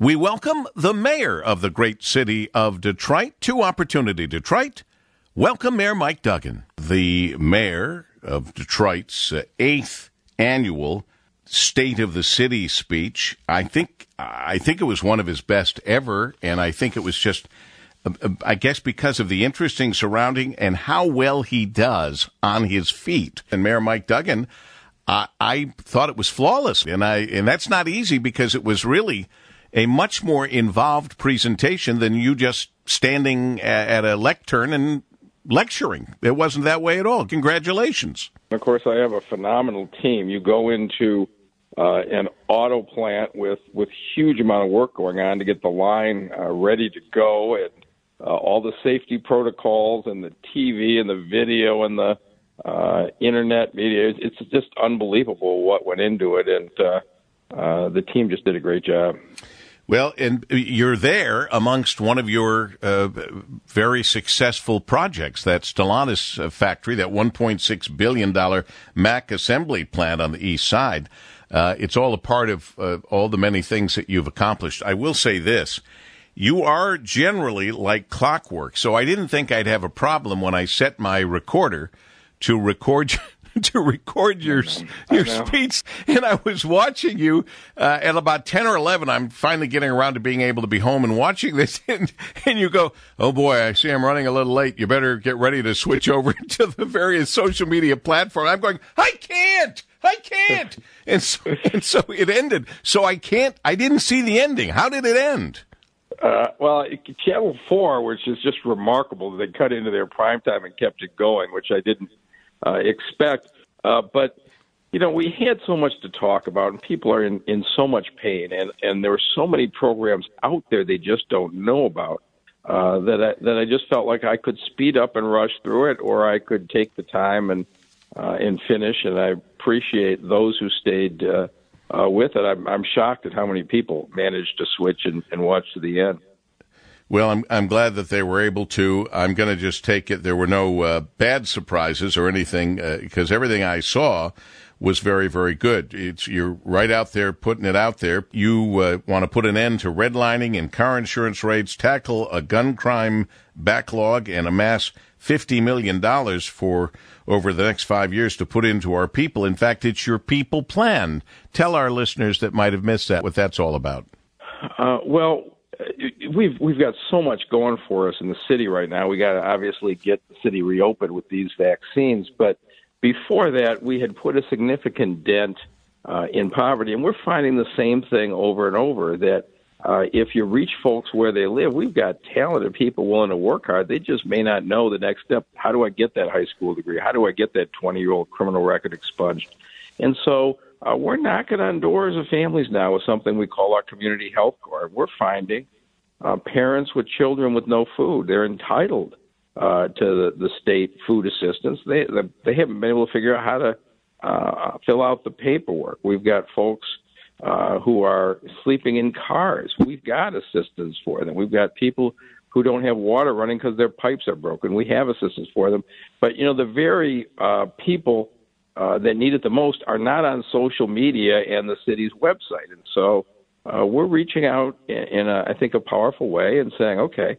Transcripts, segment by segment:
We welcome the mayor of the great city of Detroit to Opportunity Detroit. Welcome, Mayor Mike Duggan. The mayor of Detroit's uh, eighth annual State of the City speech. I think I think it was one of his best ever, and I think it was just, uh, uh, I guess, because of the interesting surrounding and how well he does on his feet. And Mayor Mike Duggan, I, I thought it was flawless, and I and that's not easy because it was really a much more involved presentation than you just standing at a lectern and lecturing. It wasn't that way at all. Congratulations. Of course, I have a phenomenal team. You go into uh, an auto plant with with huge amount of work going on to get the line uh, ready to go, and uh, all the safety protocols, and the TV, and the video, and the uh, internet media. It's just unbelievable what went into it, and uh, uh, the team just did a great job. Well, and you're there amongst one of your uh, very successful projects, that Stellantis uh, factory, that $1.6 billion Mack assembly plant on the east side. Uh, it's all a part of uh, all the many things that you've accomplished. I will say this. You are generally like clockwork, so I didn't think I'd have a problem when I set my recorder to record to record your your speech, and I was watching you uh, at about ten or eleven. I'm finally getting around to being able to be home and watching this, and and you go, "Oh boy, I see I'm running a little late. You better get ready to switch over to the various social media platforms." I'm going, "I can't." I can't. And so, and so it ended. So I can't, I didn't see the ending. How did it end? Uh, well, Channel 4, which is just remarkable, they cut into their prime time and kept it going, which I didn't uh, expect. Uh, but you know, we had so much to talk about, and people are in, in so much pain, and, and there are so many programs out there they just don't know about. Uh, that I, that I just felt like I could speed up and rush through it, or I could take the time and uh, and finish. And I appreciate those who stayed uh, uh, with it. I'm, I'm shocked at how many people managed to switch and, and watch to the end. Well, I'm I'm glad that they were able to. I'm going to just take it. There were no uh, bad surprises or anything because uh, everything I saw was very very good. It's you're right out there putting it out there. You uh, want to put an end to redlining and car insurance rates, tackle a gun crime backlog, and amass fifty million dollars for over the next five years to put into our people. In fact, it's your people plan. Tell our listeners that might have missed that what that's all about. Uh, well we've we've got so much going for us in the city right now. We got to obviously get the city reopened with these vaccines, but before that, we had put a significant dent uh, in poverty, and we're finding the same thing over and over. That uh, if you reach folks where they live, we've got talented people willing to work hard. They just may not know the next step. How do I get that high school degree? How do I get that 20 year old criminal record expunged? And so uh, we're knocking on doors of families now with something we call our community health card. We're finding uh, parents with children with no food. They're entitled uh, to the, the state food assistance. They they haven't been able to figure out how to uh, fill out the paperwork. We've got folks uh, who are sleeping in cars. We've got assistance for them. We've got people who don't have water running because their pipes are broken. We have assistance for them. But you know the very uh, people uh, that need it the most are not on social media and the city's website, and so uh, we're reaching out in, in a, I think, a powerful way and saying, okay,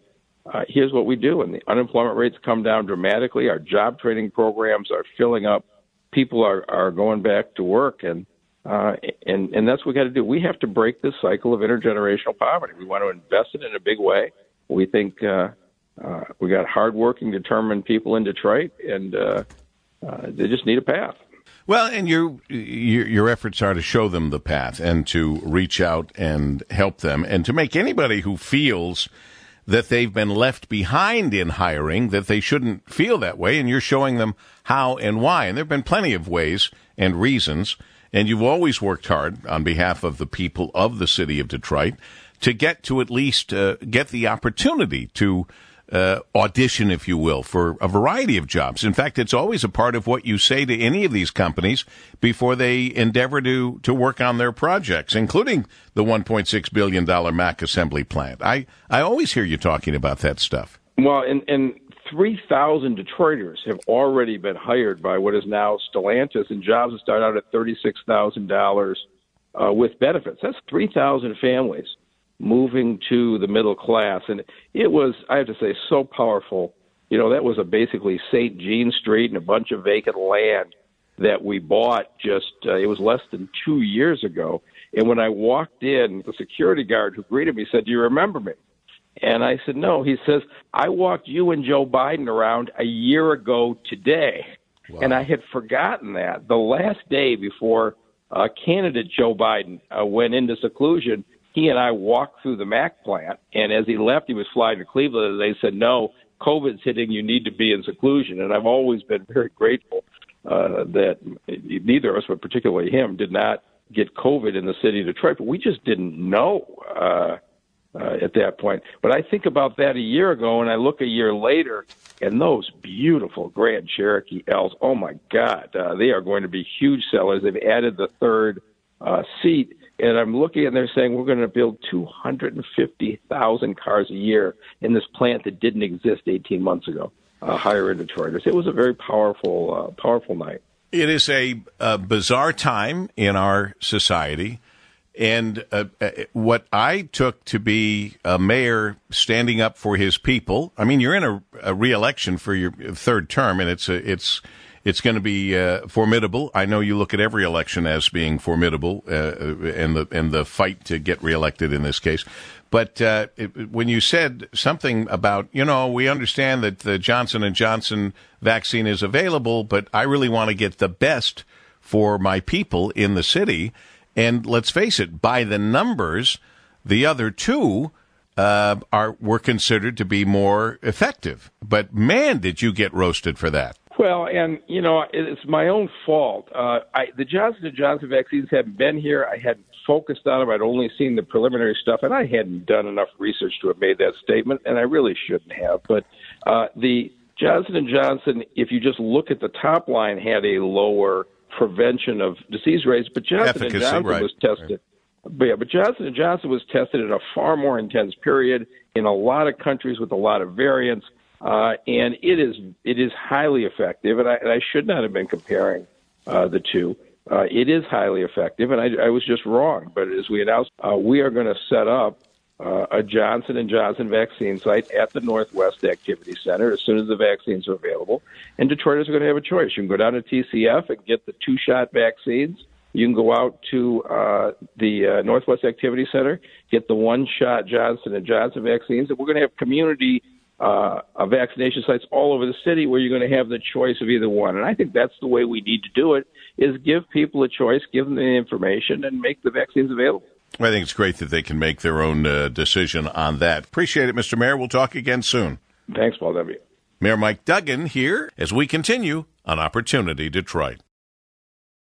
uh, here's what we do. And the unemployment rates come down dramatically. Our job training programs are filling up. People are, are going back to work. And, uh, and, and that's what we got to do. We have to break this cycle of intergenerational poverty. We want to invest it in a big way. We think uh, uh, we got hardworking, determined people in Detroit, and uh, uh, they just need a path. Well, and your, your, your efforts are to show them the path and to reach out and help them and to make anybody who feels that they've been left behind in hiring that they shouldn't feel that way and you're showing them how and why. And there've been plenty of ways and reasons and you've always worked hard on behalf of the people of the city of Detroit to get to at least uh, get the opportunity to uh, audition, if you will, for a variety of jobs. In fact, it's always a part of what you say to any of these companies before they endeavor to, to work on their projects, including the $1.6 billion Mack assembly plant. I, I always hear you talking about that stuff. Well, and, and 3,000 Detroiters have already been hired by what is now Stellantis, and jobs that start out at $36,000 uh, with benefits. That's 3,000 families moving to the middle class, and it was I have to say so powerful. You know, that was a basically St. Jean Street and a bunch of vacant land that we bought just uh, it was less than two years ago. And when I walked in, the security guard who greeted me said, "Do you remember me?" And I said, "No." He says, "I walked you and Joe Biden around a year ago today." Wow. And I had forgotten that the last day before uh, candidate Joe Biden uh, went into seclusion, he and I walked through the Mack plant. And as he left, he was flying to Cleveland, and they said, "No, COVID's hitting. You need to be in seclusion." And I've always been very grateful uh, that neither of us, but particularly him, did not get COVID in the city of Detroit. But we just didn't know. Uh, uh, at that point. But I think about that a year ago, and I look a year later, and those beautiful Grand Cherokee L's. Oh my God, uh, they are going to be huge sellers. They've added the third uh, seat, and I'm looking and they're saying we're going to build 250,000 cars a year in this plant that didn't exist 18 months ago. Uh, higher in Detroit. It was a very powerful, uh, powerful night. It is a, a bizarre time in our society. And uh, uh, what I took to be a mayor standing up for his people. I mean, you're in a, a reelection for your third term, and it's a, it's it's going to be uh, formidable. I know you look at every election as being formidable, uh, and the and the fight to get reelected in this case. But uh, it, when you said something about, you know, we understand that the Johnson and Johnson vaccine is available, but I really want to get the best for my people in the city and let's face it, by the numbers, the other two uh, are were considered to be more effective. But man, did you get roasted for that? Well, and you know, it's my own fault. Uh, I, the Johnson and Johnson vaccines hadn't been here. I hadn't focused on them. I'd only seen the preliminary stuff, and I hadn't done enough research to have made that statement. And I really shouldn't have. But uh, the Johnson and Johnson, if you just look at the top line, had a lower prevention of disease rates. But Johnson Efficacy, and Johnson right. was tested. Right. But yeah, but Johnson and Johnson was tested in a far more intense period in a lot of countries with a lot of variants, uh, and it is it is highly effective. And I, and I should not have been comparing uh, the two. Uh, it is highly effective, and I, I was just wrong. But as we announced, uh, we are going to set up uh, a Johnson and Johnson vaccine site at the Northwest Activity Center as soon as the vaccines are available. And Detroiters are going to have a choice. You can go down to TCF and get the two-shot vaccines. You can go out to uh, the uh, Northwest Activity Center, get the one-shot Johnson and Johnson vaccines, and we're going to have community uh, vaccination sites all over the city where you're going to have the choice of either one. And I think that's the way we need to do it: is give people a choice, give them the information, and make the vaccines available. I think it's great that they can make their own uh, decision on that. Appreciate it, Mr. Mayor. We'll talk again soon. Thanks, Paul W. Mayor Mike Duggan here as we continue on Opportunity Detroit.